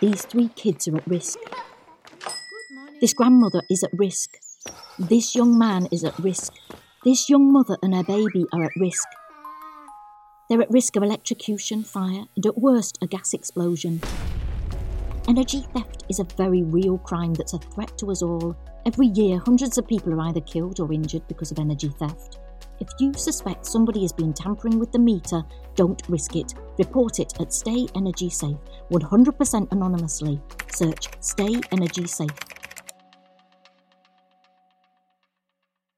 These three kids are at risk. This grandmother is at risk. This young man is at risk. This young mother and her baby are at risk. They're at risk of electrocution, fire, and at worst, a gas explosion. Energy theft is a very real crime that's a threat to us all. Every year, hundreds of people are either killed or injured because of energy theft. If you suspect somebody has been tampering with the meter, don't risk it. Report it at Stay Energy Safe, 100% anonymously. Search Stay Energy Safe.